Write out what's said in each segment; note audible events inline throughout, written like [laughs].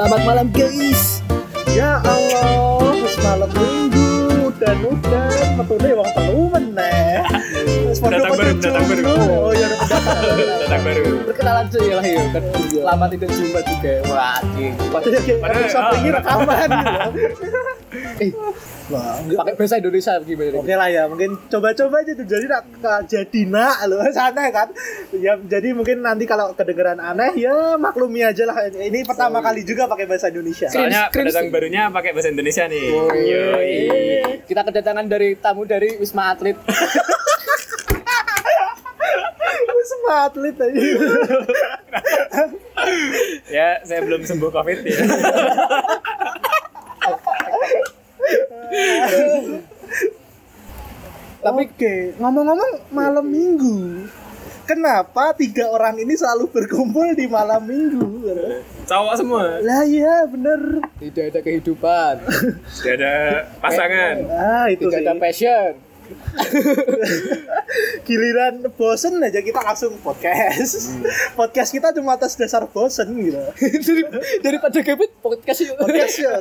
Selamat malam guys. Ya Allah, wis malam minggu dan udan metune wong telu meneh. Wis Datang baru, datang baru. Oh iya, udah datang. baru Perkenalan saja lah ya kan. Lama tidak jumpa juga. Wah, anjing. Padahal kayak ah, ini rekaman [laughs] gitu. Eh, pakai bahasa Indonesia gimana? Oke lah ya, mungkin coba-coba aja tuh. Jadi nak jadi nak loh [laughs] sana kan. Ya jadi mungkin nanti kalau kedengeran aneh ya maklumi aja lah. Ini pertama kali juga pakai bahasa Indonesia. soalnya pendatang barunya pakai bahasa Indonesia nih Yoi. Kita kedatangan dari tamu dari Wisma Atlet. [laughs] Semua atlet aja. [laughs] ya saya belum sembuh covid ya Tapi Oke, ngomong-ngomong malam minggu. Kenapa tiga orang ini selalu berkumpul di malam minggu? cowok semua Lah iya bener. tidak ada kehidupan, tidak ada pasangan Ah itu tidak sih. ada passion. [laughs] Giliran bosen aja kita langsung podcast. Podcast kita cuma atas dasar bosen gitu. [laughs] Dari- Daripada gabut podcast yuk. Podcast ya.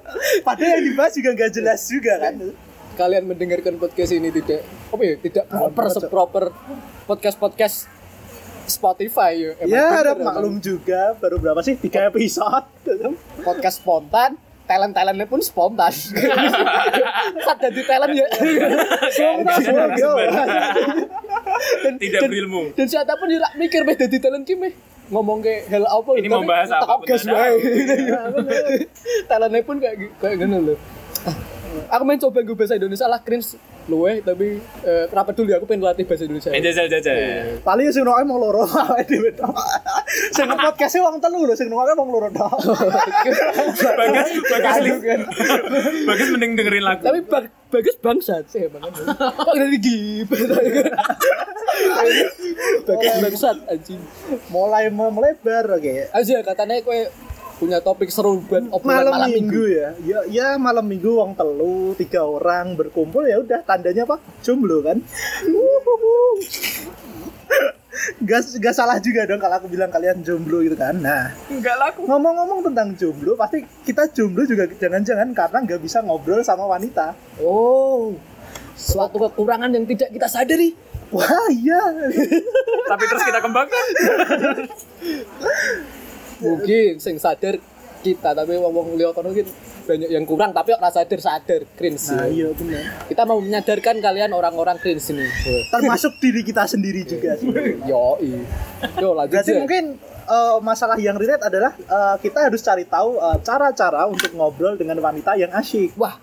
[laughs] Padahal yang dibahas juga nggak jelas juga kan. Kalian mendengarkan podcast ini tidak apa ya, tidak proper seproper podcast-podcast Spotify ya. Emang ya ada emang. maklum juga baru berapa sih tiga episode. podcast spontan talent talentnya pun spontan. [laughs] Saat jadi talent ya. Spontan, yo. tidak berilmu. dan siapa pun rak mikir meh jadi talent ki meh ngomong ke hal apa Ini mau bahas apa gas [laughs] wae talentnya pun kayak kayak gini loh Ah, aku main coba gue bahasa Indonesia lah cringe luwe tapi eh, kenapa dulu ya aku pengen latih bahasa Indonesia. Eh jajal jajal. Paling sing nongol mau loro [laughs] awake dhewe tok. Sing podcast wong telu lho, sing nongol wong loro tok. bagus bagus bagus mending dengerin lagu. Tapi bag- bagus bangsat sih emang. Kok dari gibet bagus bangsat anjing. Mulai melebar oke. aja katanya kue punya topik seru buat obrolan malam, malam, minggu, ya. ya ya malam minggu wong telu tiga orang berkumpul ya udah tandanya apa? Jomblo kan? [laughs] Gak, gak salah juga dong kalau aku bilang kalian jomblo gitu kan. Nah enggak laku ngomong-ngomong tentang jomblo pasti kita jomblo juga jangan-jangan karena nggak bisa ngobrol sama wanita. Oh, suatu kekurangan yang tidak kita sadari. wah iya. Tapi terus kita kembangkan [laughs] Mungkin sing sadar kita, tapi wong-wong liya kono mungkin banyak yang kurang tapi ora sadar sadar cringe. nah ya. iya benar Kita mau menyadarkan kalian orang-orang cringe ini. termasuk diri kita sendiri juga sih Yo, Yo lanjut. Berarti mungkin eh, masalah yang relate adalah eh, kita harus cari tahu eh, cara-cara untuk ngobrol dengan wanita yang asyik. wah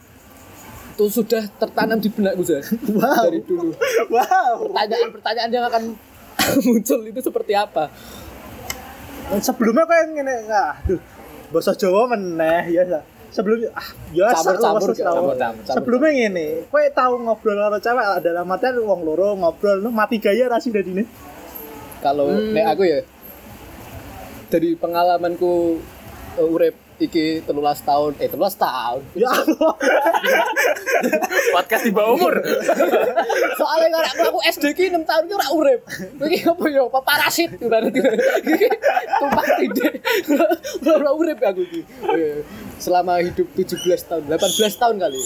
itu sudah tertanam di benakku Zek. Wow. dari dulu. Wow. Pertanyaan-pertanyaan yang akan [coughs] muncul itu seperti apa? Sebelumnya kayak ngene, ah, aduh, bahasa Jawa meneh ya. Sebelumnya ah, ya campur-campur, sa- campur. Sebelumnya ngene, kowe tahu ngobrol karo cewek dalam artian wong loro ngobrol lu mati gaya rasi dadine. Kalau nek aku ya dari pengalamanku uh, urip iki telulas tahun. Eh telulas tahun. [laughs] Ya Allah. podcast di bawah umur. Soalnya kalau aku, aku SD ki 6 tahun ki ora urip. Iki apa ya? Apa parasit? Berarti iki tumpah tindih. Ora urip aku iki. Iya. selama hidup 17 tahun 18 tahun kali.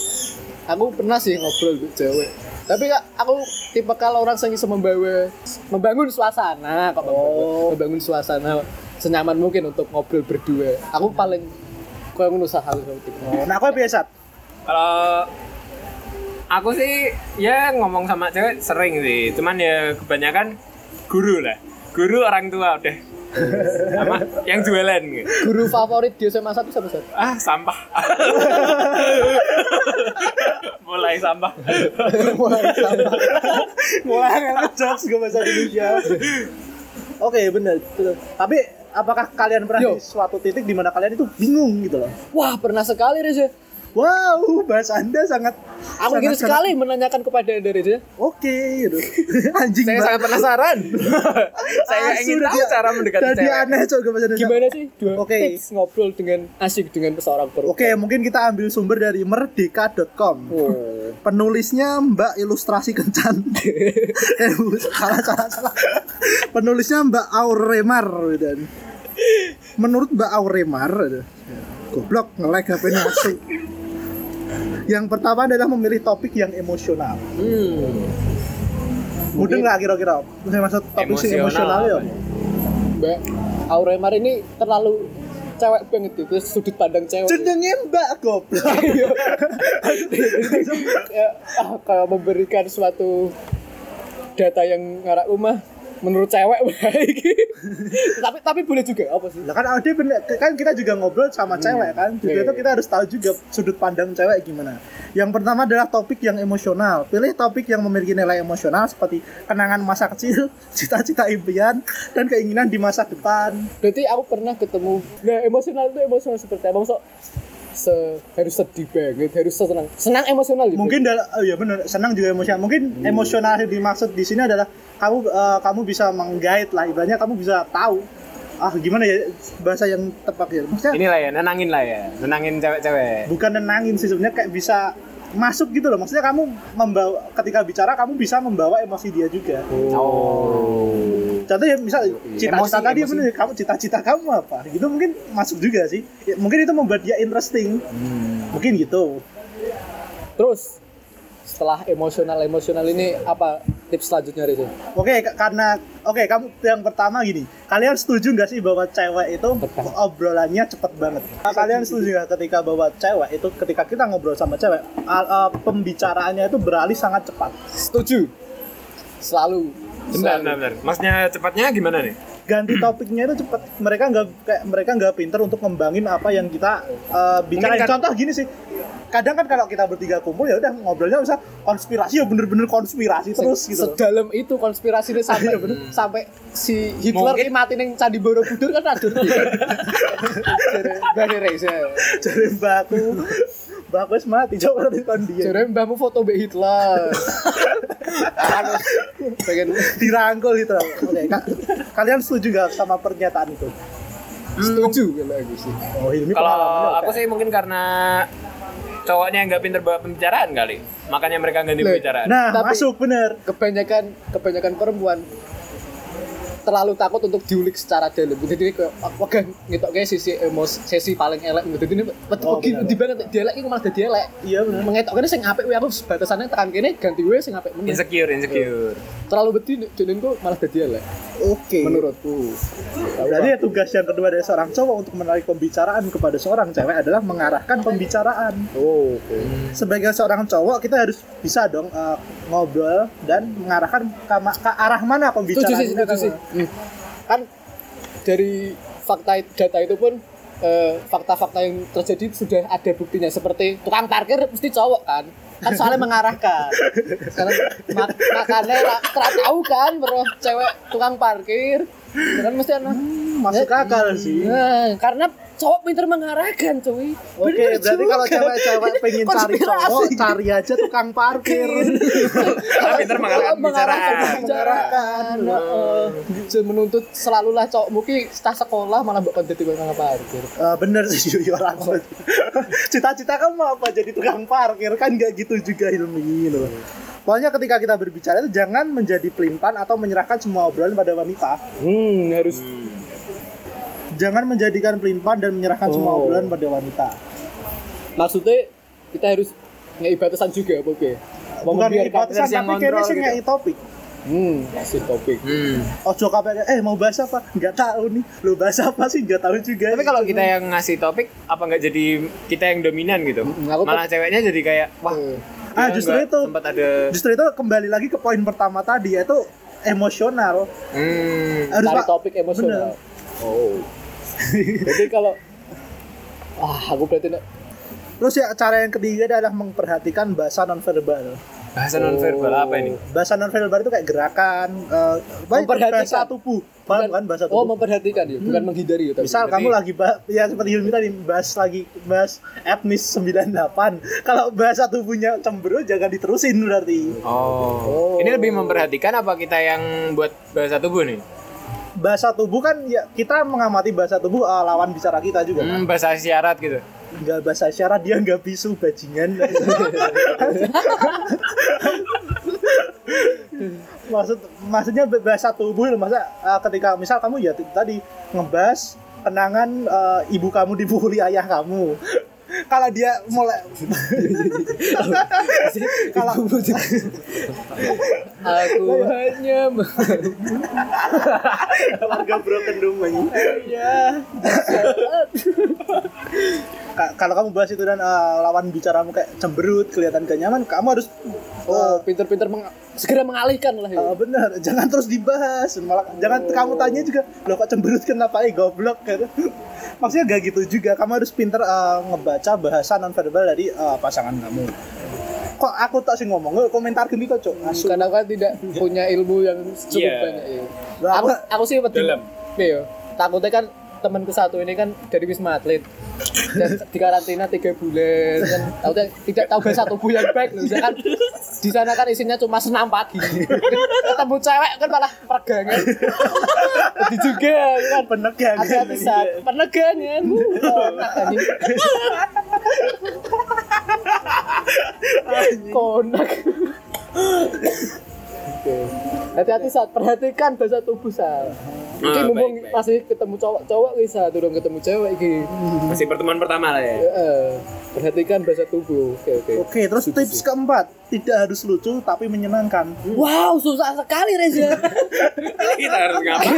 Aku pernah sih ngobrol dengan cewek. Tapi Kak, aku tipe kalau orang yang bisa membawa membangun suasana kok Oh. membangun suasana senyaman mungkin untuk ngobrol berdua. Aku paling kau yang usaha hal seperti itu Oh, Nah, kowe biasa. kalau aku sih ya ngomong sama cewek sering sih. Cuman ya kebanyakan guru lah. Guru orang tua udah. [laughs] Sama yang jualan. Gitu. guru favorit di SMA satu siapa sih ah [laughs] sampah. Mulai sampah. Mulai sama mulai ngejokes gue bahasa Indonesia. Oke bener. Betul. tapi apakah kalian pernah Yo. di suatu titik di mana kalian itu bingung gitu loh wah pernah sekali Reza wow bahasa anda sangat Aku ingin sekali menanyakan kepada Anda Reza. oke gitu. [laughs] anjing saya Mbak. sangat penasaran [laughs] saya Asu, ingin tahu dia- cara mendekati jadi cewek aneh coba Gimana sih dua Oke. tips ngobrol dengan asik dengan seorang perempuan? Oke, mungkin kita ambil sumber dari merdeka.com. Oh. [laughs] Penulisnya Mbak Ilustrasi Kencan. eh, salah, salah, salah. Penulisnya Mbak Auremar dan menurut Mbak Auremar Goblok nge-lag HP masuk. Yang pertama adalah memilih topik yang emosional. Hmm. Mudeng nggak kira-kira? Saya maksud topik Emosional emosional ya. Mbak Auremar ini terlalu cewek banget itu sudut pandang cewek. Jenenge Mbak goblok. [laughs] ya, ah, kayak memberikan suatu data yang ngarak rumah menurut cewek [laughs] baik. tapi tapi boleh juga apa sih? Lah kan ada bener- kan kita juga ngobrol sama cewek kan. Juga Iya, itu iya. kita harus tahu juga sudut pandang cewek gimana. Yang pertama adalah topik yang emosional. Pilih topik yang memiliki nilai emosional seperti kenangan masa kecil, [laughs] cita-cita impian, dan keinginan di masa depan. Berarti aku pernah ketemu. Nah, emosional itu emosional seperti apa? Maksud se harus sedih banget, harus senang. Senang emosional gitu. Mungkin dalam oh ya benar, senang juga emosional. Mungkin emosional yang dimaksud di sini adalah kamu eh, kamu bisa menggait lah ibaratnya kamu bisa tahu ah gimana ya bahasa yang tepat ya. Maksudnya Inilah ya, nenangin lah ya. Nenangin cewek-cewek. bukan nenangin sih sebenarnya kayak bisa masuk gitu loh maksudnya kamu membawa ketika bicara kamu bisa membawa emosi dia juga Oh. Contoh ya misal cita-cita Emosi, tadi emosi. bener kamu cita-cita kamu apa gitu mungkin masuk juga sih Ya, mungkin itu membuat dia interesting mungkin gitu Terus setelah emosional emosional ini apa tips selanjutnya Reza? oke ka- karena oke kamu yang pertama gini kalian setuju nggak sih bahwa cewek itu Betul. obrolannya cepet banget Nah, kalian setuju nggak ketika bahwa cewek itu ketika kita ngobrol sama cewek al- uh, pembicaraannya itu beralih sangat cepat Setuju. Selalu. Bentar, bentar, bentar. Maksudnya cepatnya gimana nih? ganti topiknya itu cepat mereka nggak kayak mereka nggak pinter untuk ngembangin apa yang kita uh, bicarain Mungkin kan- contoh gini sih kadang kan kalau kita bertiga kumpul ya udah ngobrolnya bisa konspirasi ya bener-bener konspirasi terus gitu. Sedalam itu konspirasi ini sampai sampai si Hitler Mungkin- ini mati ning Candi Borobudur kan ada. Jare Bani Reza. jadi mbakku mbakku wis mati coba nanti kon dia Jare mbahmu foto Mbak Hitler. Kan [laughs] pengen dirangkul gitu loh. oke Kak, kalian setuju nggak sama pernyataan itu setuju kalau aku sih. oh ini Kalau aku sih mungkin karena cowoknya nggak pinter bawa pembicaraan kali. Makanya mereka ganti pembicaraan. nah Tapi- masuk bener kebanyakan kebanyakan perempuan terlalu takut untuk diulik secara dalam. Jadi ini kayak wagah ngitok kayak sisi emosi sesi paling elek gitu. Jadi ini betul Oh, gini benar. di banget dia elek iku malah dadi elek. iya bener Mengetok kene sing apik aku batasannya tekan kene ganti wae sing apik meneh. Insecure, insecure. Terlalu beti jenengku malah dadi elek oke menurutku. Berarti ya tugas yang kedua dari seorang cowok untuk menarik pembicaraan kepada seorang cewek adalah mengarahkan pembicaraan. Oh, oke. Sebagai seorang cowok kita harus bisa dong eh, ngobrol dan mengarahkan ke, arah mana Setuju pembicaraan. sih, setuju sih. Hmm. Kan dari fakta data itu pun eh, fakta-fakta yang terjadi sudah ada buktinya. Seperti tukang parkir mesti cowok kan? Kan soalnya [laughs] mengarahkan. Sekarang mak makanya tahu kan bro. Cewek tukang parkir. Kan mesti anak Masuk akal sih. nah, karena cowok pinter mengarahkan cuy Oke, Bener berarti juga. kalau cewek-cewek pengen cari cowok, cari aja tukang parkir. Karena pinter mengarahkan mengarahkan pembicaraan. Heeh. Jangan menuntut selalulah cowok mungkin setelah sekolah malah bukan jadi tukang parkir Eh, bener sih Yui, orang Cita-cita kamu mau apa jadi tukang parkir kan nggak gitu juga Hilmi loh. Pokoknya ketika kita berbicara itu jangan menjadi pelimpan atau menyerahkan semua obrolan pada wanita. hmm harus Jangan menjadikan pelimpan dan menyerahkan semua Oh. obrolan pada wanita. maksudnya kita harus ngei batasan juga apa oke mau Bukan membiarkan batasan versi yang tapi kayaknya sih gitu. ngei topik. hmm kasih topik Hmm. Ojo kabeh eh mau bahas apa? Nggak tahu nih. Lo bahas apa sih? Nggak tahu juga. Tapi kalau kita yang ngasih topik, apa nggak jadi kita yang dominan gitu? Hmm, Malah ceweknya jadi kayak, wah, Eh, Ah, justru itu. Sempat ada, justru itu kembali lagi ke poin pertama tadi yaitu emosional. hmm, Harus topik emosional oh jadi kalau ah aku berarti nak- Terus ya cara yang ketiga adalah memperhatikan bahasa nonverbal. bahasa nonverbal apa ini? Bahasa nonverbal itu kayak gerakan, eh, baik Memperhatikan. bahasa tubuh, paham kan bahasa oh tubuh. memperhatikan ya bukan menghindari ya tapi Misal Berarti- kamu lagi bahas, ya seperti Hilmi tadi bahas lagi bahas etnis 98. Kalau bahasa tubuhnya cemberut jangan diterusin berarti. Oh. Ini lebih memperhatikan apa kita yang buat bahasa tubuh nih? Bahasa tubuh kan ya kita mengamati bahasa tubuh eh, lawan bicara kita juga kan. Hmm, bahasa isyarat gitu. Enggak bahasa isyarat dia enggak bisu bajingan. [laughs] Maksud maksudnya bahasa tubuh loh, masa eh, ketika misal kamu ya tadi ngebahas kenangan eh, ibu kamu dipukuli ayah kamu kalau dia mulai kalau Aku hanya keluarga broken ini. ya kalau kamu bahas itu dan eh, lawan bicaramu kayak cemberut kelihatan gak nyaman kamu harus Oh, pinter-pinter meng- segera mengalihkan lah ya. Eh, benar, jangan terus dibahas. Malah jangan kamu tanya juga, lo kok cemberut kenapa eh goblok gitu. Maksudnya gak gitu juga. Kamu harus pinter eh, ngebaca bahasa nonverbal dari eh, pasangan kamu. Kok aku tak sih ngomong, lo komentar gini kok, Cok. Asu. Karena aku kan tidak [laughs] punya ilmu yang cukup Iya. banyak ya. Aku aku sih. Dalam. Iya. Takutnya kan temanku satu ini kan dari Wisma Atlet. Dan di karantina tiga bulan kan. Takutnya tidak tahu bahasa tubuh yang baik loh kan. Di sana kan isinya cuma senam pagi. Ketemu cewek kan malah peregangan. Jadi juga kan. Penegangan. hati-hati saat penegangan Uh, konak anjing. konak Oke. hati-hati saat perhatikan bahasa tubuh saat Iki Ah, mumpung baik, baik. masih ketemu cowok-cowok bisa turun ketemu cewek iki. Masih pertemuan pertama lah ya. Heeh. Perhatikan bahasa tubuh. Oke, oke. Oke, terus tips keempat, tidak harus lucu tapi menyenangkan. Wow, susah sekali Reza. [laughs] Kita harus ngapain?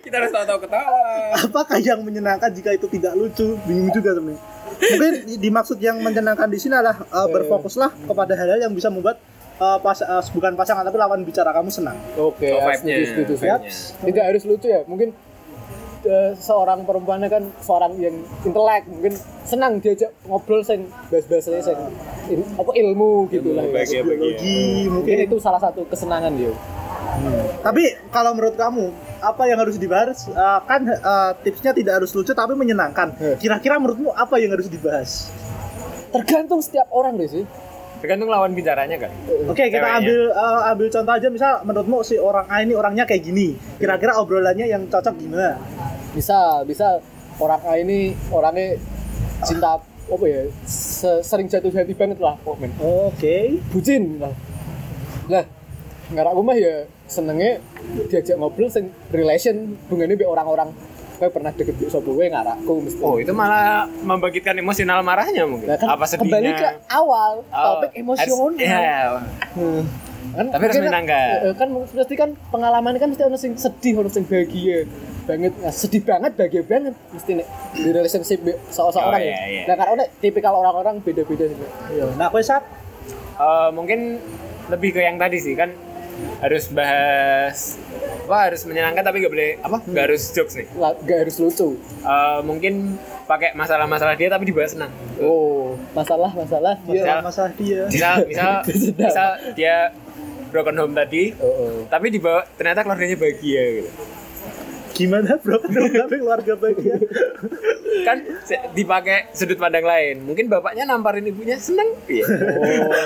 Kita harus tahu-tahu ketawa. Apakah yang menyenangkan jika itu tidak lucu? Bingung juga sebenarnya. Mungkin di- dimaksud yang menyenangkan di sini adalah eh, berfokuslah kepada hal-hal yang bisa membuat eh, pas, eh, bukan pasangan tapi lawan bicara kamu senang. Oke, Oh, ya, setuju, setuju. Vibe-nya. Tidak harus lucu ya. Mungkin eh, seorang perempuannya kan seorang yang intelek, mungkin senang diajak ngobrol sing bahas-bahasnya sing in- apa ilmu gitu lah. ya. bahagia. Biologi Mungkin mungkin. itu salah satu kesenangan dia. Tapi kalau menurut kamu apa yang harus dibahas? Eh, kan eh, tipsnya tidak harus lucu tapi menyenangkan. Kira-kira menurutmu apa yang harus dibahas? Tergantung setiap orang deh sih. Tergantung lawan bicaranya kan. Oke, kita Ceweknya. ambil eh, ambil contoh aja misal menurutmu si orang A ini orangnya kayak gini. Kira-kira obrolannya yang cocok gimana? Bisa, bisa orang A ini orangnya cinta apa ya? se- sering jatuh hati banget lah, men. Oke. bucin lah lah ngarak mah ya senengnya diajak ngobrol sing relation hubungannya be orang-orang kayak pernah deket di sopo gue ngarakku mesti Oh, itu malah membangkitkan emosional marahnya mungkin. Nah, kan Apa sedihnya? kembali ke awal Oh, topik emosional Iya. Hmm. kan Tapi harus mungkin menyenangkan. eh, kan pasti kan pengalaman kan mesti ono sing sedih ono sing bahagia banget nah, sedih banget bahagia banget mesti nek di relationship be- seorang Oh, ya iya, iya. nah karena nek tipikal orang-orang beda-beda sih Iya. Nah, kowe saat Eh, mungkin lebih ke yang tadi sih kan harus bahas apa harus menyenangkan tapi nggak boleh apa? Nggak harus jokes nih. Gak harus lucu. Eh, mungkin pakai masalah-masalah dia tapi dibahas senang. Oh masalah masalah. Dia Misal- masalah dia. misal misal [laughs] misal dia broken home tadi oh, oh. tapi dibawa ternyata keluarganya bahagia gitu. Gimana bro? Tapi keluarga bahagia. kan dipakai sudut pandang lain. Mungkin bapaknya namparin ibunya seneng. Iya.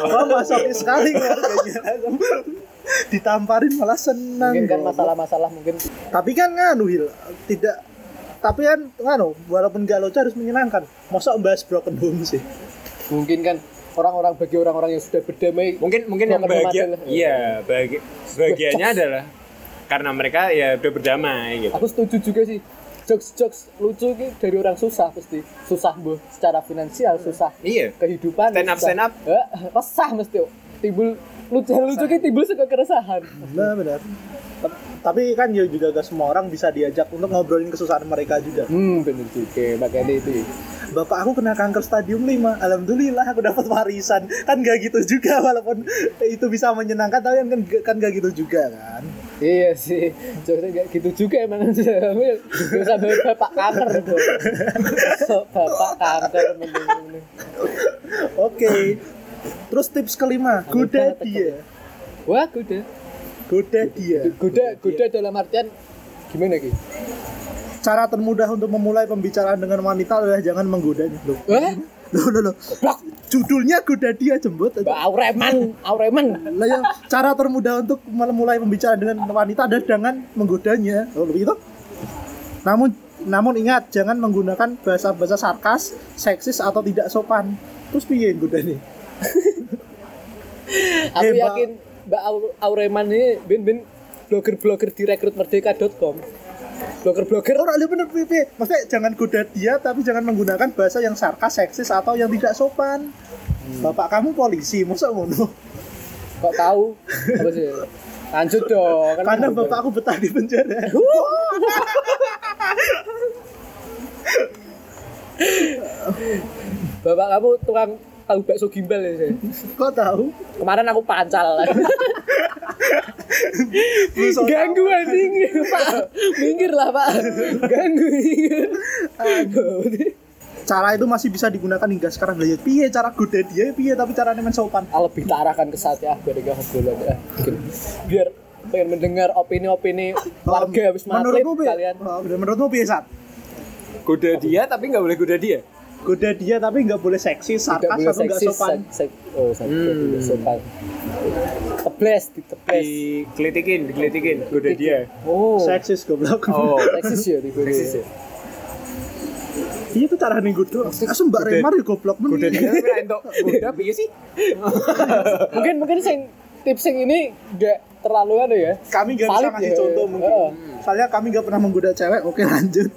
Oh, masokis sekali keluarganya. Ditamparin malah senang. mungkin kan masalah-masalah mungkin Tapi kan nganu Hil, tidak tapi kan nganu walaupun gak lucu harus menyenangkan. Masa bahas broken home sih? mungkin kan orang-orang bagi orang-orang yang sudah berdamai mungkin mungkin yang bahagia adalah- iya bahagia bahagianya adalah karena mereka ya udah berdamai gitu aku setuju juga sih jokes-jokes lucu ki dari orang susah pasti susah bu secara finansial susah iya kehidupan Stand up, susah. stand up. Eh, resah mesti timbul lucu lucu ki timbul suka keresahan Nah, benar. Ta- Tapi kan ya juga gak semua orang bisa diajak untuk ngobrolin kesusahan mereka juga. hmm bener juga makanya itu Bapak aku kena kanker stadium 5. Alhamdulillah aku dapat warisan. Kan gak gitu juga [laughs] walaupun itu bisa menyenangkan tapi kan kan gak gitu juga kan. iya sih jokesnya gak gitu juga emang [laughs] gak bawa bapak kanker [laughs] bapak kanker mending mending. Terus tips kelima, goda dia. wah kuda Goda dia. kuda kuda dalam artian gimana ki Cara termudah untuk memulai pembicaraan dengan wanita adalah jangan menggodanya. Loh, wah loh, loh, loh. blok Judulnya goda dia jembut. Aureman, Aureman. Lah ya, cara termudah untuk memulai pembicaraan dengan wanita adalah dengan menggodanya. Oh, begitu? Namun namun ingat jangan menggunakan bahasa-bahasa sarkas, seksis atau tidak sopan. Terus piye godanya? [laughs] Aku Eh, yakin Mbak Au- Aureman ini bin bin blogger-blogger di rekrutmerdeka.com. blogger-blogger Orang lu bener pipi. Maksudnya jangan goda dia tapi jangan menggunakan bahasa yang sarkas, seksis atau yang tidak sopan. Bapak kamu polisi, masa ngono? kok tahu apa sih lanjut dong kan Karena bapakku betah di penjara. [laughs] [laughs] bapak kamu tukang tahu bakso gimbal ya sih Kok tahu? kemarin aku pancal ganggu anjing pak minggir lah pak ganggu Aduh. Cara itu masih bisa digunakan hingga sekarang. Lah ya piye cara goda dia piye tapi caranya men sopan. Ah, lebih tak arahkan ke saat ya biar gak obrolan ya Mungkin biar pengen mendengar opini-opini warga habis maghrib piye? kalian Oh, menurutmu piye, Sat? Goda dia tapi nggak boleh goda dia. Goda dia tapi nggak boleh seksi, sarkas boleh atau nggak sopan. sek- sek- oh sek- Hmm. sopan teples diteples Dikelitikin, dikelitikin goda dia. oh Seksis goblok. Oh, [laughs] seksis ya tiba seksis ya. Iya itu cara nih goda. Asum Mbak Remar ya goblok men. Goda dia tapi entuk [laughs] goda piye sih? mungkin mungkin sing tips yang ini gak terlalu ada ya Kami nggak bisa ngasih ya. contoh mungkin. Heeh. Soalnya kami nggak pernah menggoda cewek. Oke lanjut.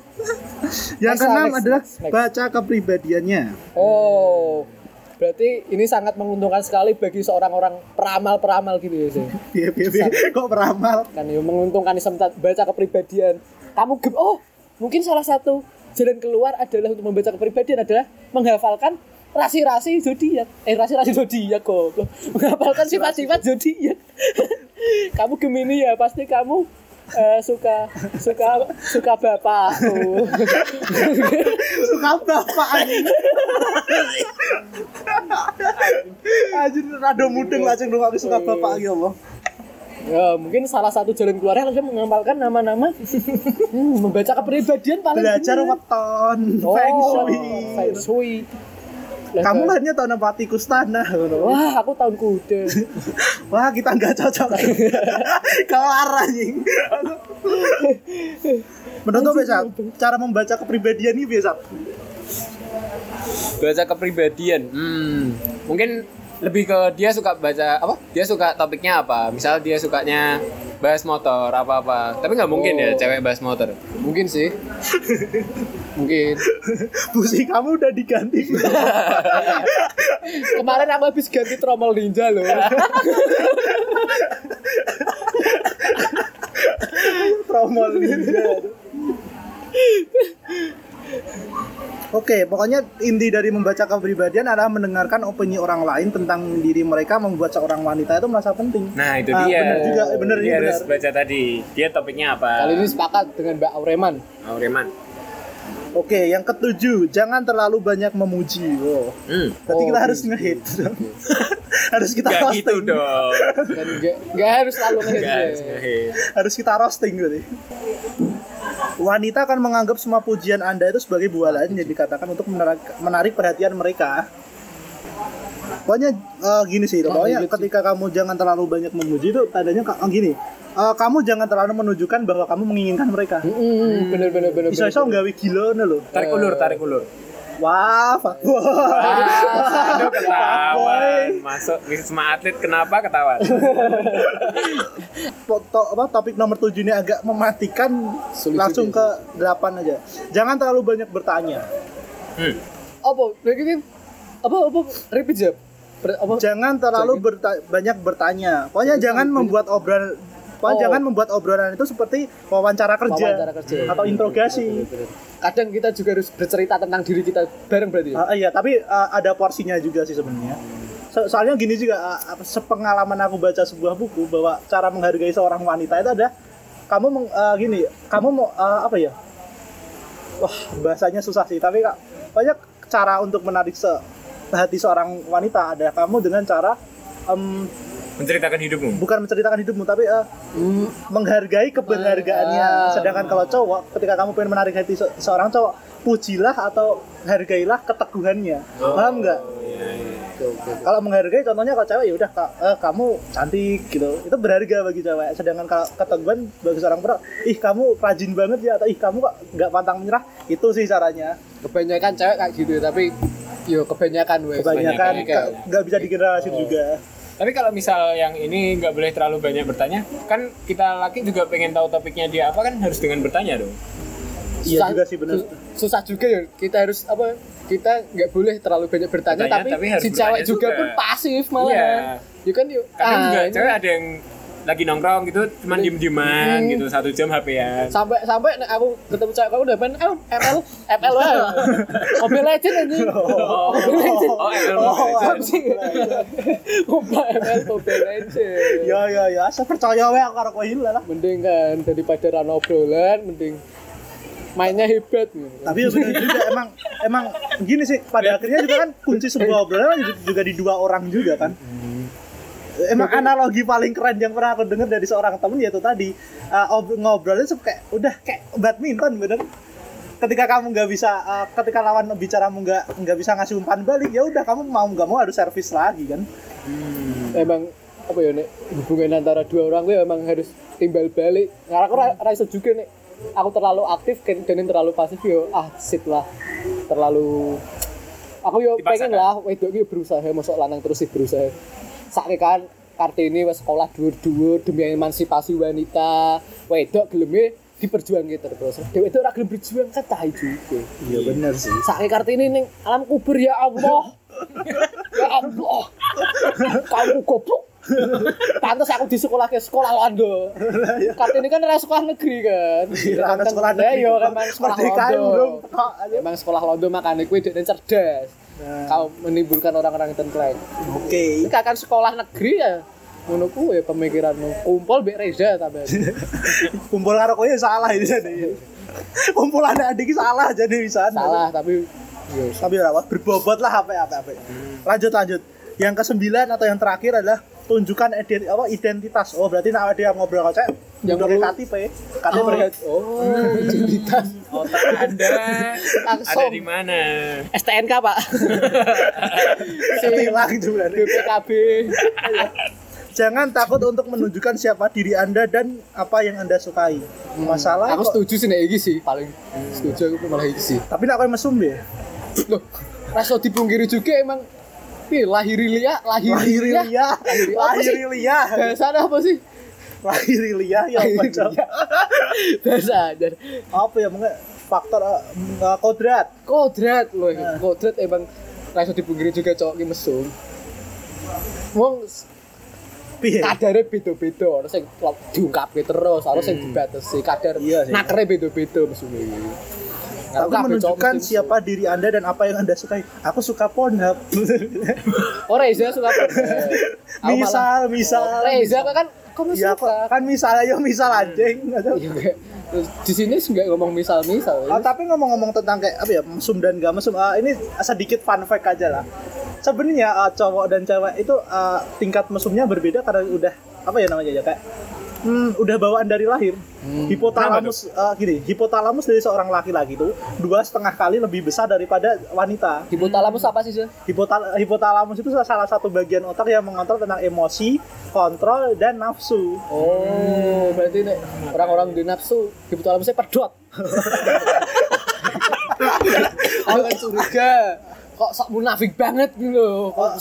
[laughs] Yang Next, keenam next, adalah next, next. baca kepribadiannya. oh berarti ini sangat menguntungkan sekali bagi seorang orang peramal-peramal gitu ya sih Biar biar biar. Kok beramal? kan ya menguntungkan baca kepribadian kamu oh mungkin salah satu jalan keluar adalah untuk membaca kepribadian adalah menghafalkan rasi-rasi zodiak eh rasi-rasi zodiak kok menghafalkan sifat-sifat zodiak [laughs] kamu gemini ya pasti kamu eh, suka suka suka bapakku Suka bapak anjing. Anjir rada mudeng lah ceng dong aku suka bapak ya Allah. ya mungkin salah satu jalan keluarnya adalah menghafalkan nama-nama hmm, membaca kepribadian paling Belajar weton, oh, feng shui. feng shui Kamu lahirnya tahun apa tikus tanah ngono. Wah, aku tahun kuda. [laughs] Wah, kita nggak cocok. [laughs] Kelar anjing. Menurut biasa cara membaca kepribadian ini biasa. Baca kepribadian. Hmm, mungkin lebih ke dia suka baca apa? Dia suka topiknya apa? Misal dia sukanya bahas motor apa-apa. Tapi nggak mungkin ya Oh. cewek bahas motor. Mungkin sih. Mungkin. Busi kamu udah diganti. [laughs] Kemarin aku habis ganti tromol ninja loh. [laughs] Tromol ninja. Oke, pokoknya inti dari membaca kepribadian adalah mendengarkan opini orang lain tentang diri mereka membuat seorang wanita itu merasa penting. Nah, itu Ah, dia. bener juga, bener, dia iya, harus baca tadi. Dia topiknya apa? Kali ini sepakat dengan Mbak Aureman. Aureman. Oke, yang ketujuh, jangan terlalu banyak memuji. Wow. Hmm. Berarti Oh, kita gitu. harus nge-hit. [laughs] harus kita Gak roasting. gitu dong. Enggak enggak harus selalu Gak ngehit. harus ngehit. harus kita roasting berarti. Wanita akan menganggap semua pujian Anda itu sebagai bualan yang dikatakan untuk menarik, menarik perhatian mereka. Pokoknya eh, gini sih, Wah, pokoknya iya sih. ketika kamu jangan terlalu banyak memuji itu tandanya eh, gini. eh, kamu jangan terlalu menunjukkan bahwa kamu menginginkan mereka. Hmm, bener bener bener. Iso-iso nggawe gila lho. Tarik ulur, tarik ulur. Wah, fuckboy. Aduh ketahuan. Masuk Wisma Atlet kenapa ketahuan? [laughs] Foto, apa, topik nomor 7 ini agak mematikan Sulit langsung ke 8 aja. Jangan terlalu banyak bertanya. Hmm. Apa? Lagi apa apa repeat jawab. Ber- apa? Jangan terlalu berta- banyak bertanya. Pokoknya jangan membuat obrolan pokoknya Oh. jangan membuat obrolan itu seperti wawancara kerja, Wawancara kerja. atau interogasi. Kadang kita juga harus bercerita tentang diri kita bareng berarti. Ah, iya, tapi ah, ada porsinya juga sih sebenarnya. So- soalnya gini juga, apa, sepengalaman aku baca sebuah buku bahwa cara menghargai seorang wanita itu ada kamu meng- ah, gini, kamu mau ah, apa ya? Wah, bahasanya susah sih, tapi kak banyak cara untuk menarik se hati seorang wanita ada kamu dengan cara em, Menceritakan hidupmu. bukan menceritakan hidupmu tapi eh, Hmm, menghargai keberhargaannya. Ah. Sedangkan kalau cowok, ketika kamu pengen menarik hati se- seorang cowok, pujilah atau hargailah keteguhannya. Paham nggak? oke, oke, oke. Kalau menghargai, contohnya kalau cewek ya udah Kak, eh, kamu cantik gitu. Itu berharga bagi cewek. Sedangkan kalau keteguhan bagi seorang pria, ih kamu rajin banget ya atau ih kamu kok nggak pantang menyerah. Itu sih caranya. Kebanyakan cewek kayak gitu tapi yo kebanyakan wes. Kebanyakan Kebanyakan. ka- nggak bisa digeneralisir juga. Tapi kalau misal yang ini nggak boleh terlalu banyak bertanya, kan kita laki juga pengen tahu topiknya dia apa kan harus dengan bertanya dong. Iya juga sih, bener. sus- Susah juga ya. Kita harus apa? Kita nggak boleh terlalu banyak bertanya, Bertanya, tapi, tapi si cewek juga, juga. pun pasif malah. Iya. Ya kan yuk. Kadang juga ini- cewek ada yang lagi nongkrong gitu, cuman Hmm. diem-dieman gitu satu jam HP-an. sampai sampai nek aku ketemu cewek aku udah main ML ML wae. [laughs] Mobile Legend anjing. Oh, Mobile Legend. oh, ML Oh, Mobile Legends. Anjing. Mobile ML Mobile Legend. Ya ya ya, saya percaya wae aku karo kowe lah. Mending kan daripada rano obrolan mending mainnya hebat. Tapi ya benar juga emang emang gini sih pada akhirnya juga kan kunci sebuah obrolan juga- juga di dua orang juga kan. Emang analogi paling keren yang pernah aku dengar dari seorang temen yaitu tadi uh, ob- ngobrolnya kayak udah kayak badminton bener. Ketika kamu nggak bisa, uh, ketika lawan bicaramu nggak nggak bisa ngasih umpan balik, ya udah kamu mau nggak mau harus servis lagi kan. emang apa ya nek hubungan antara dua orang itu emang harus timbal balik karena aku ra- ra iso juga nek aku terlalu aktif kan dan yang terlalu pasif yo ah sit lah terlalu aku yo Dipaksakan. pengen lah wedok iki berusaha masuk lanang terus sih berusaha sakit kan Kartini wes sekolah dhuwur-dhuwur demi emansipasi wanita wedok geleme diperjuangke terus dhewe itu ora gelem berjuang kan tahi juga Iya bener sih. Sakit Kartini ning alam kubur ya Allah. [laughs] ya Allah. Kamu goblok. Pantes aku di sekolah ke sekolah Londo. Kartini kan ora sekolah negeri kan. Iya, sekolah Ya, negeri. Iya, kan sekolah Merdekaan Londo. belum. Tok, aja. Emang sekolah Londo makanya kuwi dekne cerdas. Nah. Kau menimbulkan orang-orang tengkleng. Oke. Ini kan sekolah negeri ya. Ngono kuwi pemikiranmu. Kumpul Mbak Reza tambahan. [laughs] Kumpul karo kowe ya salah ini jadi. Kumpul anak adik salah jadi bisa. Salah tapi yo tapi rawat berbobot lah apa apa apa lanjut lanjut yang kesembilan atau yang terakhir adalah tunjukkan ident apa identitas. Oh berarti nak dia ngobrol kocek Yang perlu- KTP KTP Oh, [laughs] identitas. Otak Anda. Ada Langsung. di mana? STNK pak. Juga nih. BPKB jangan takut untuk menunjukkan siapa diri anda dan apa yang anda sukai. Masalah aku kok- setuju sih nek iki sih paling setuju aku malah iki sih. Tapi nak kowe mesum ya loh rasa dipungkiri juga emang Ih, lahirilia lahirilia. Lahirilia. Lahirilia bahasa apa sih? Lahirilia ya apa [laughs] bahasa aja apa ya mungkin faktor eh, kodrat? Kodrat loh Nah. kodrat emang rasa dipungkiri juga cowok ki mesum. Wong piye? kadarnya beda-beda ono sing diungkapke terus ono sing dibatasi kadar Hmm. Iya nakre beda-beda mesumnya Tapi menunjukkan siapa diri anda dan apa yang anda sukai. Aku suka Pornhub. Oh Reza suka? [laughs] Aku misal, malah- misal. Oh, Reza kan kamu Ya suka. kan misal ayo misal anjing. Iya, di sini nggak ngomong misal-misal. Ah, tapi ngomong-ngomong tentang kayak apa ya mesum dan gak mesum, ah, ini sedikit fun fact aja lah. Sebenarnya ah, cowok dan cewek itu ah, tingkat mesumnya berbeda karena udah apa ya namanya ya kayak hmm, udah bawaan dari lahir. Hipotalamus ah, gini, hipotalamus dari seorang laki-laki itu dua setengah kali lebih besar daripada wanita. Hipotalamus apa sih sih? Hipotal hipotalamus itu salah satu bagian otak yang mengontrol tentang emosi, kontrol, dan nafsu. Oh, berarti nek orang-orang di nafsu hipotalamusnya pedot. [laughs] Aku curiga. Kok sok munafik banget gitu loh. Kok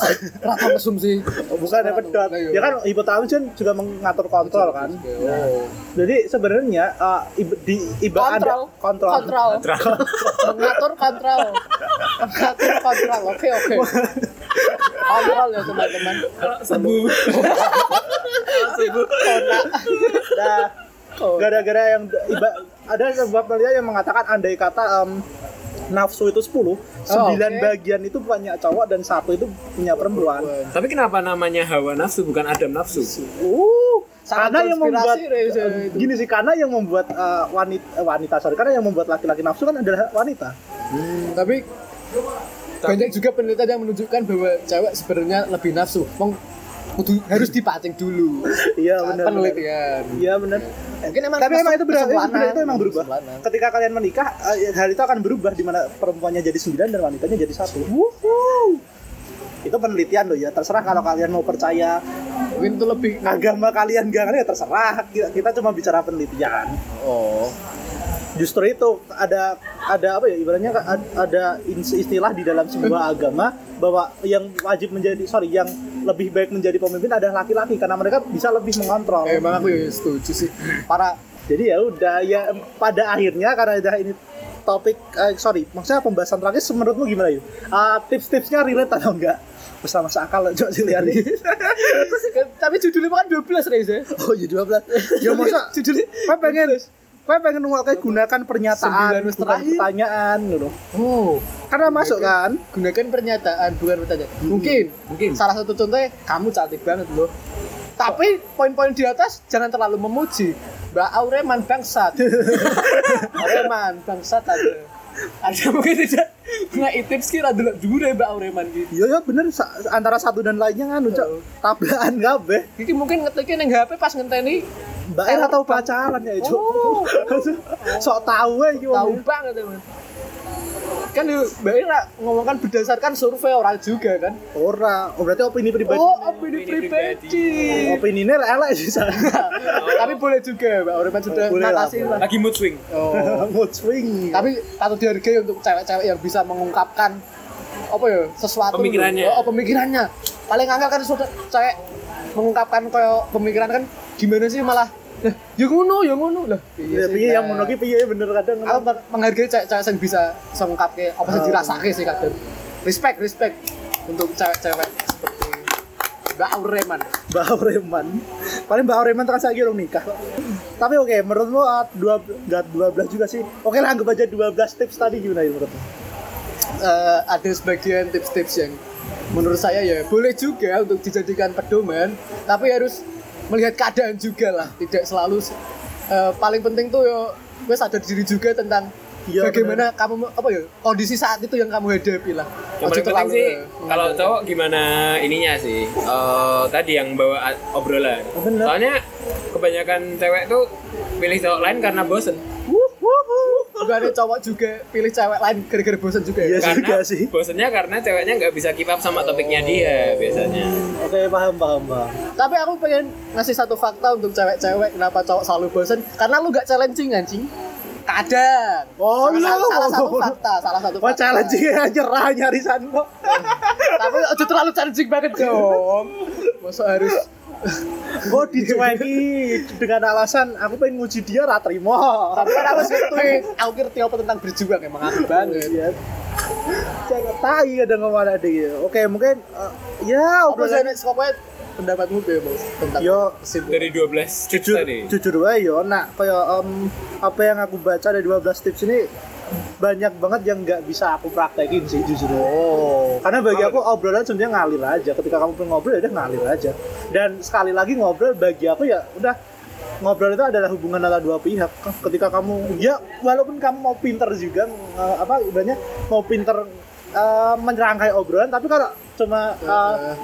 rata mesum sih? Bukan ada pedot. Nah, iya. Ya kan hipotalamus kan juga mengatur kontrol kan. Oh. Jadi sebenarnya uh, di iba Kontrol. ada kontrol. Kontrol. Mengatur kontrol. Mengatur kontrol. Oke, oke. Kontrol ya teman-teman. Sembuh. Sembuh. Nah, Oh. gara-gara yang iba, ada sebuah penelitian yang mengatakan andai kata em, nafsu itu 10, 9 oke. bagian itu punya cowok dan satu itu punya perempuan. Tapi kenapa namanya hawa nafsu bukan adam nafsu? Uh, karena yang membuat itu. gini sih karena yang membuat uh, wanita eh, wanita sorry karena yang membuat laki-laki nafsu kan adalah wanita. tapi banyak juga penelitian yang menunjukkan bahwa cewek sebenarnya lebih nafsu Mong, kudu harus dipancing dulu Iya benar. penelitian Iya benar. mungkin emang Tapi emang itu sebenarnya itu emang berubah. Kesalahan. Ketika kalian menikah, eh, hal itu akan berubah di mana perempuannya jadi 9 dan wanitanya jadi satu. Itu penelitian loh ya. Terserah kalau kalian mau percaya mungkin itu lebih agama kalian enggak ya terserah. Kita, kita cuma bicara penelitian. oh Justru itu ada ada apa ya ibaratnya ad- ada istilah di dalam sebuah agama bahwa yang wajib menjadi sorry yang lebih baik menjadi pemimpin adalah laki-laki karena mereka bisa lebih mengontrol. Eh, emang aku ya setuju sih para Jadi ya udah ya pada akhirnya karena udah ini topik eh, sorry maksudnya pembahasan terakhir menurutmu gimana yuk? Ah, tips-tipsnya relate atau enggak? Masuk akal coba sih lihat [laughs] nih. tapi judulnya kan 12 Reza oh iya 12 ya masa [laughs] judulnya Kau pengen Kau pengen ngomong kayak gunakan pernyataan bukan pertanyaan gitu. oh. Karena masuk kan. gunakan pernyataan bukan pertanyaan. Mungkin. Mungkin. salah satu contohnya kamu cantik banget loh tapi poin-poin di atas jangan terlalu memuji. Mbak Aureman bangsat. [laughs] Aureman bangsat ada. Ada mungkin tidak? Nggak tips kira dulu dulu Mbak Aureman gitu Iya ya bener. Sa- antara satu dan lainnya kan ucap tabrakan kabeh. Iki mungkin ngetikin yang HP pas ngenteni Mbak Era tahu pacaran ya, Cuk. Oh. Sok tahu ya iki wong. tahu banget teman kan yuk, Mbak Ira ngomongkan berdasarkan survei orang juga kan Ora, oh, berarti opini pribadi. oh opini Opini pribadi Opini ini elek sih sana. [laughs] tapi boleh juga Mbak Aureman sudah ngatasi boleh. lah Lagi mood swing. oh. [laughs] Mood swing. tapi patut dihargai untuk cewek-cewek yang bisa mengungkapkan apa ya sesuatu Pemikirannya. oh, pemikirannya paling angel kan sudah cewek mengungkapkan kayak pemikiran kan gimana sih malah lah ya ngono ya ngono lah Ya, sih, piye yang Kak. ngono ki piye bener kadang. aku meng- menghargai cewek-cewek yang bisa mengungkapkan apa sih Oh. dirasake sih kadang respect respect untuk cewek-cewek seperti Mbak Aureman Mbak Aureman. Paling Mbak Aureman terasa lagi orang nikah. Tapi oke, menurutmu ah, dua enggak 12 juga sih. Oke lah anggap aja 12 tips tadi gimana ya menurutmu? Eh, ada sebagian tips-tips yang menurut saya ya boleh juga untuk dijadikan pedoman tapi harus melihat keadaan juga lah tidak selalu eh, paling penting tuh yo gue sadar diri juga tentang Iya, bagaimana kamu apa ya kondisi saat itu yang kamu hadapi lah Yang paling penting sih kalau cowok gimana ininya sih Eh, tadi yang bawa obrolan. Oh, bener. Soalnya kebanyakan cewek tuh pilih cowok lain karena bosen. bukannya cowok juga pilih cewek lain gara-gara bosan juga Iya ya karena juga sih. bosennya karena ceweknya nggak bisa keep up sama topiknya dia biasanya. Oke, paham paham paham. tapi aku pengen ngasih satu fakta untuk cewek-cewek kenapa cowok selalu bosan karena lu gak challenging anjing kadang Oh, salah, iya. salah satu fakta salah satu Wah, fakta challenge ya [laughs] nyerah nyarisan kok. tapi itu terlalu challenging banget dong masa harus Kok dicueki dengan alasan aku pengen nguji dia ra trimo. tapi kan aku nge-tweet aku ngerti apa tentang berjuang emang aku banget Iya. Jangan tai ada ngomong ada gitu. Oke, mungkin eh, ya apa sih obrolan Nek? pokoknya pendapatmu bebas tentang Yo, kesimpulan Dari 12 tips jujur, tadi. jujur wae yo nak kayak em, apa yang aku baca dari 12 tips ini banyak banget yang nggak bisa aku praktekin sih jujur. oh Karena bagi aku obrolan sebenarnya ngalir aja. Ketika kamu pengen ngobrol ya udah ngalir aja. Dan sekali lagi ngobrol bagi aku ya udah ngobrol itu adalah hubungan antara dua pihak. Ketika kamu ya walaupun kamu mau pinter juga eh, apa ibaratnya mau pinter eh, menyerangkai obrolan tapi kalau cuma eh,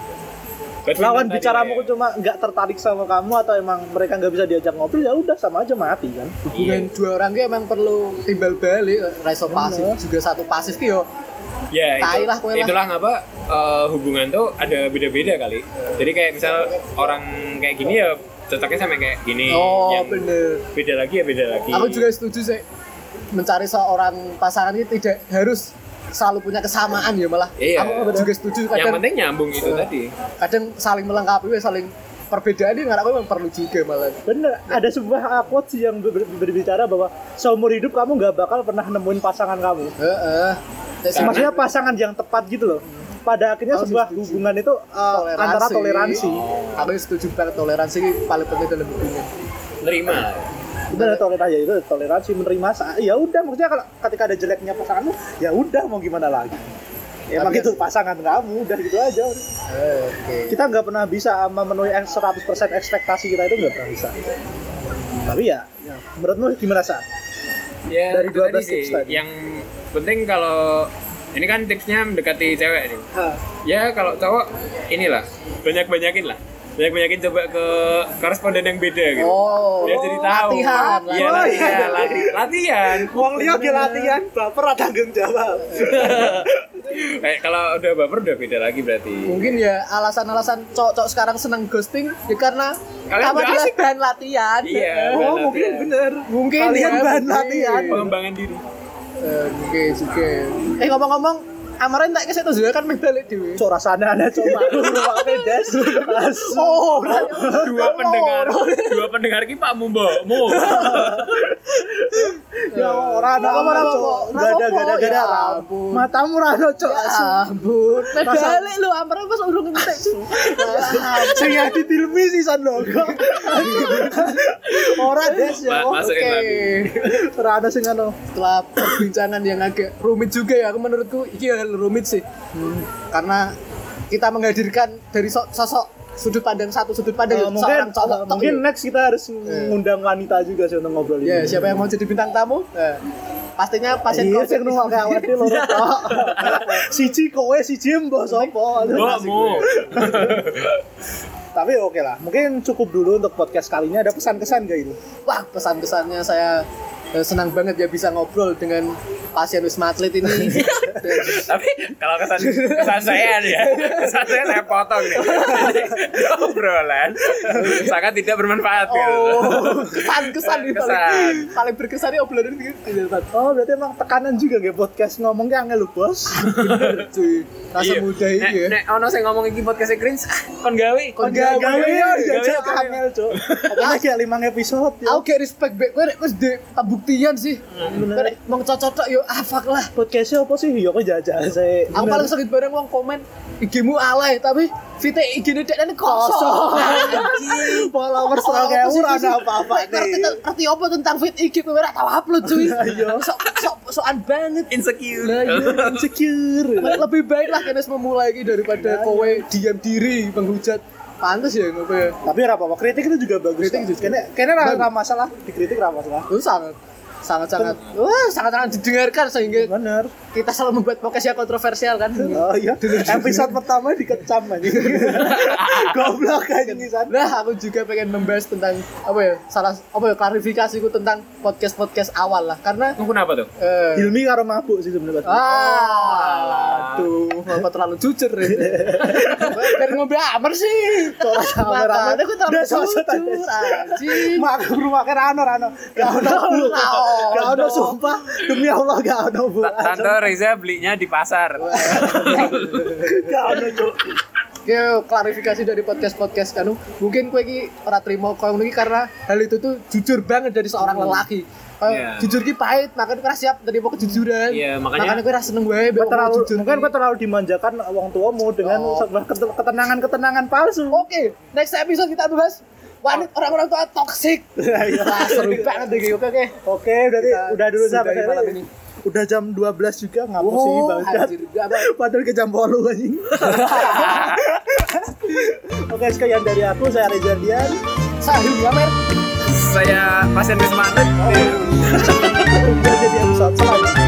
Badminton lawan bicaramu ya. cuma nggak tertarik sama kamu atau emang mereka nggak bisa diajak ngobrol ya udah sama aja mati kan. hubungan dua orang itu emang perlu timbal balik raiso pasif juga satu pasif yo Ya, itu, lah, itulah ngapa eh, hubungan tuh ada beda-beda kali. Jadi kayak misal orang kayak gini ya cocoknya sama kayak gini. oh yang bener beda lagi ya beda lagi. aku juga setuju sih mencari seorang pasangan ini tidak harus selalu punya kesamaan ya malah Iya. aku juga setuju yang kadang penting nyambung itu tadi. kadang saling melengkapi saling perbedaan ini nggak aku memang perlu juga malah Bener, ada sebuah uh, quote sih yang ber- ber- berbicara bahwa seumur hidup kamu nggak bakal pernah nemuin pasangan kamu. Heeh. Karena- Maksudnya pasangan yang tepat gitu loh. Pada akhirnya Oh, sebuah setuju. hubungan itu uh, antara toleransi. Aku setuju banget toleransi paling penting dalam hubungan. Nerima. Itu ada toleransi ya itu toleransi menerima ya udah maksudnya kalau ketika ada jeleknya pasanganmu ya udah mau gimana lagi. Emang Tapi- itu pasangan kamu udah gitu aja. Oke. Kita nggak pernah bisa memenuhi 100% ekspektasi kita itu nggak pernah bisa. Tapi ya, ya menurutmu gimana sah? Ya, Dari 12 tadi tips sih. tadi. Yang penting kalau ini kan tipsnya mendekati cewek nih. Ya kalau cowok inilah banyak-banyakin lah. Banyak-banyakin coba ke koresponden yang beda gitu. Oh, Biar jadi tahu. latihan, Iya, Oh, latihan, iya. lati- latihan. Wong liya ge latihan, baper ada tanggung jawab. Kayak [laughs] kalau udah baper udah beda lagi berarti. Mungkin ya alasan-alasan cowok-cowok sekarang seneng ghosting ya karena Kalian kamu udah adalah asik. bahan latihan. Iya. Oh, Bahan mungkin latihan. bener. Mungkin Kalian ya, bahan mungkin. latihan. Pengembangan diri. Eh, Oke, oke. Eh ngomong-ngomong, Amaran tak kesek tuh kan meh balik dhewe. Cok rasanya ada cok pedes. Asu. Oh, dua pendengar dua pendengar ki Pak Mumbomu [laughs] Ya orang ada Apa, apa, cok. apa? Gak ada gak ada gak Ya ada. ampun. Matamu rano cok. Meh Masa- balik lu Amaran pas urung ngentek. Sing yang ditilmi sih san logo. Orang des ya. Oke. Ora ada sing anu. Setelah perbincangan yang agak rumit juga ya, aku menurutku ini hal rumit sih. Karena kita menghadirkan dari so- sosok sudut pandang satu sudut pandang Eh, ya, mungkin seorang cowok tok mungkin ya. next kita harus ngundang wanita juga sih untuk ngobrol Ya, ini. siapa yang mau jadi bintang tamu? Eh, pastinya pasien Iya, COVID. sing nunggu awake loro [laughs] tok. Siji kowe, siji mbok sapa. Mbokmu [laughs] Tapi oke lah, mungkin cukup dulu untuk podcast kali ini. Ada pesan-kesan gak itu? Wah, pesan-kesannya saya eh, senang banget ya bisa ngobrol dengan pasien Wisma Atlet ini. [laughs] Tapi kalau kesan kesan saya nih ya kesan saya saya potong nih Jadi, obrolan sangat tidak bermanfaat gitu oh, kesan-kesan nih paling, Kesan. paling berkesan ini obrolan ini kelihatan. Oh, berarti emang tekanan juga gak podcast ngomongnya angel lu, Bos. Bener, cuy. Rasa Iya. muda ini Nek- ya. nek ono sing ngomong iki podcast cringe ah, kon gawe Kon Gawe ya, gawe, angel, Cuk. Kayak 5 episode ya. Aku kayak respect back, gue wis di pembuktian sih. Gue mau cocok yo ah fuck lah. Podcastnya apa sih? Ya kok jajak saya. Aku paling sakit bareng wong komen IG-mu alay tapi VT IG-ne dek ini kosong. [laughs] Apa sih, kayak sih? ada apa-apa Ngerti nih. ngerti apa tentang fit IG kowe ora tau upload cuy. Iya. [laughs] Sok sok sokan banget. insecure Lah iya. [laughs] Insecure. Lebih baik lah kena memulai ini daripada kowe diam diri menghujat. Pantes ya ngopo ya. Tapi ora apa-apa, kritik itu juga bagus. Kritik juga. Ora Bagus. ora masalah, dikritik ora masalah. Itu sangat sangat sangat wah sangat sangat didengarkan sehingga Bener. kita selalu membuat podcast yang kontroversial kan. Oh iya, episode pertama dikecam aja. [laughs] Goblok aja. Nah, aku juga pengen membahas tentang apa ya? Salah apa ya klarifikasiku tentang podcast-podcast awal lah karena kenapa tuh eh Hilmi karo mabuk sih sebenarnya. Ah, aduh, apa terlalu jujur ya? Biar ngobrol amer sih. Ora [laughs] sabar, Amer. Makanya aku terlalu jujur, anjing. Mak aku rumah ke Rano Rano. Gak ono bu. Gak ono sumpah. Demi Allah gak ono bu. Ta- Tante Reza belinya di pasar Gak ono cuk. Yo, klarifikasi dari podcast-podcast kanu. Mungkin kowe iki ora trimo koyo ngono iki karena hal itu tuh jujur banget dari seorang lelaki. Eh, Iya. Jujur ki pahit, makanya ora siap terima kejujuran. Iya, makanya- makanya kowe ora seneng wae Kau mbek terlalu, jujur. mungkin kau terlalu dimanjakan wong tuamu dengan Oh. sebuah ket- ketenangan-ketenangan palsu. Oke, next episode kita bahas wanita orang-orang tua toksik. Iya. Wah, seru banget deh. Oke, oke. Oke, berarti udah dulu sampai malam ini udah jam 12 juga nggak wow, sih oh, banget. padahal ke jam 10 anjing. [laughs] Oke sekian dari aku saya Reza Dian. Saya Hilmi Amer. Saya pasien Wismanut oh. [laughs] jadi episode selanjutnya.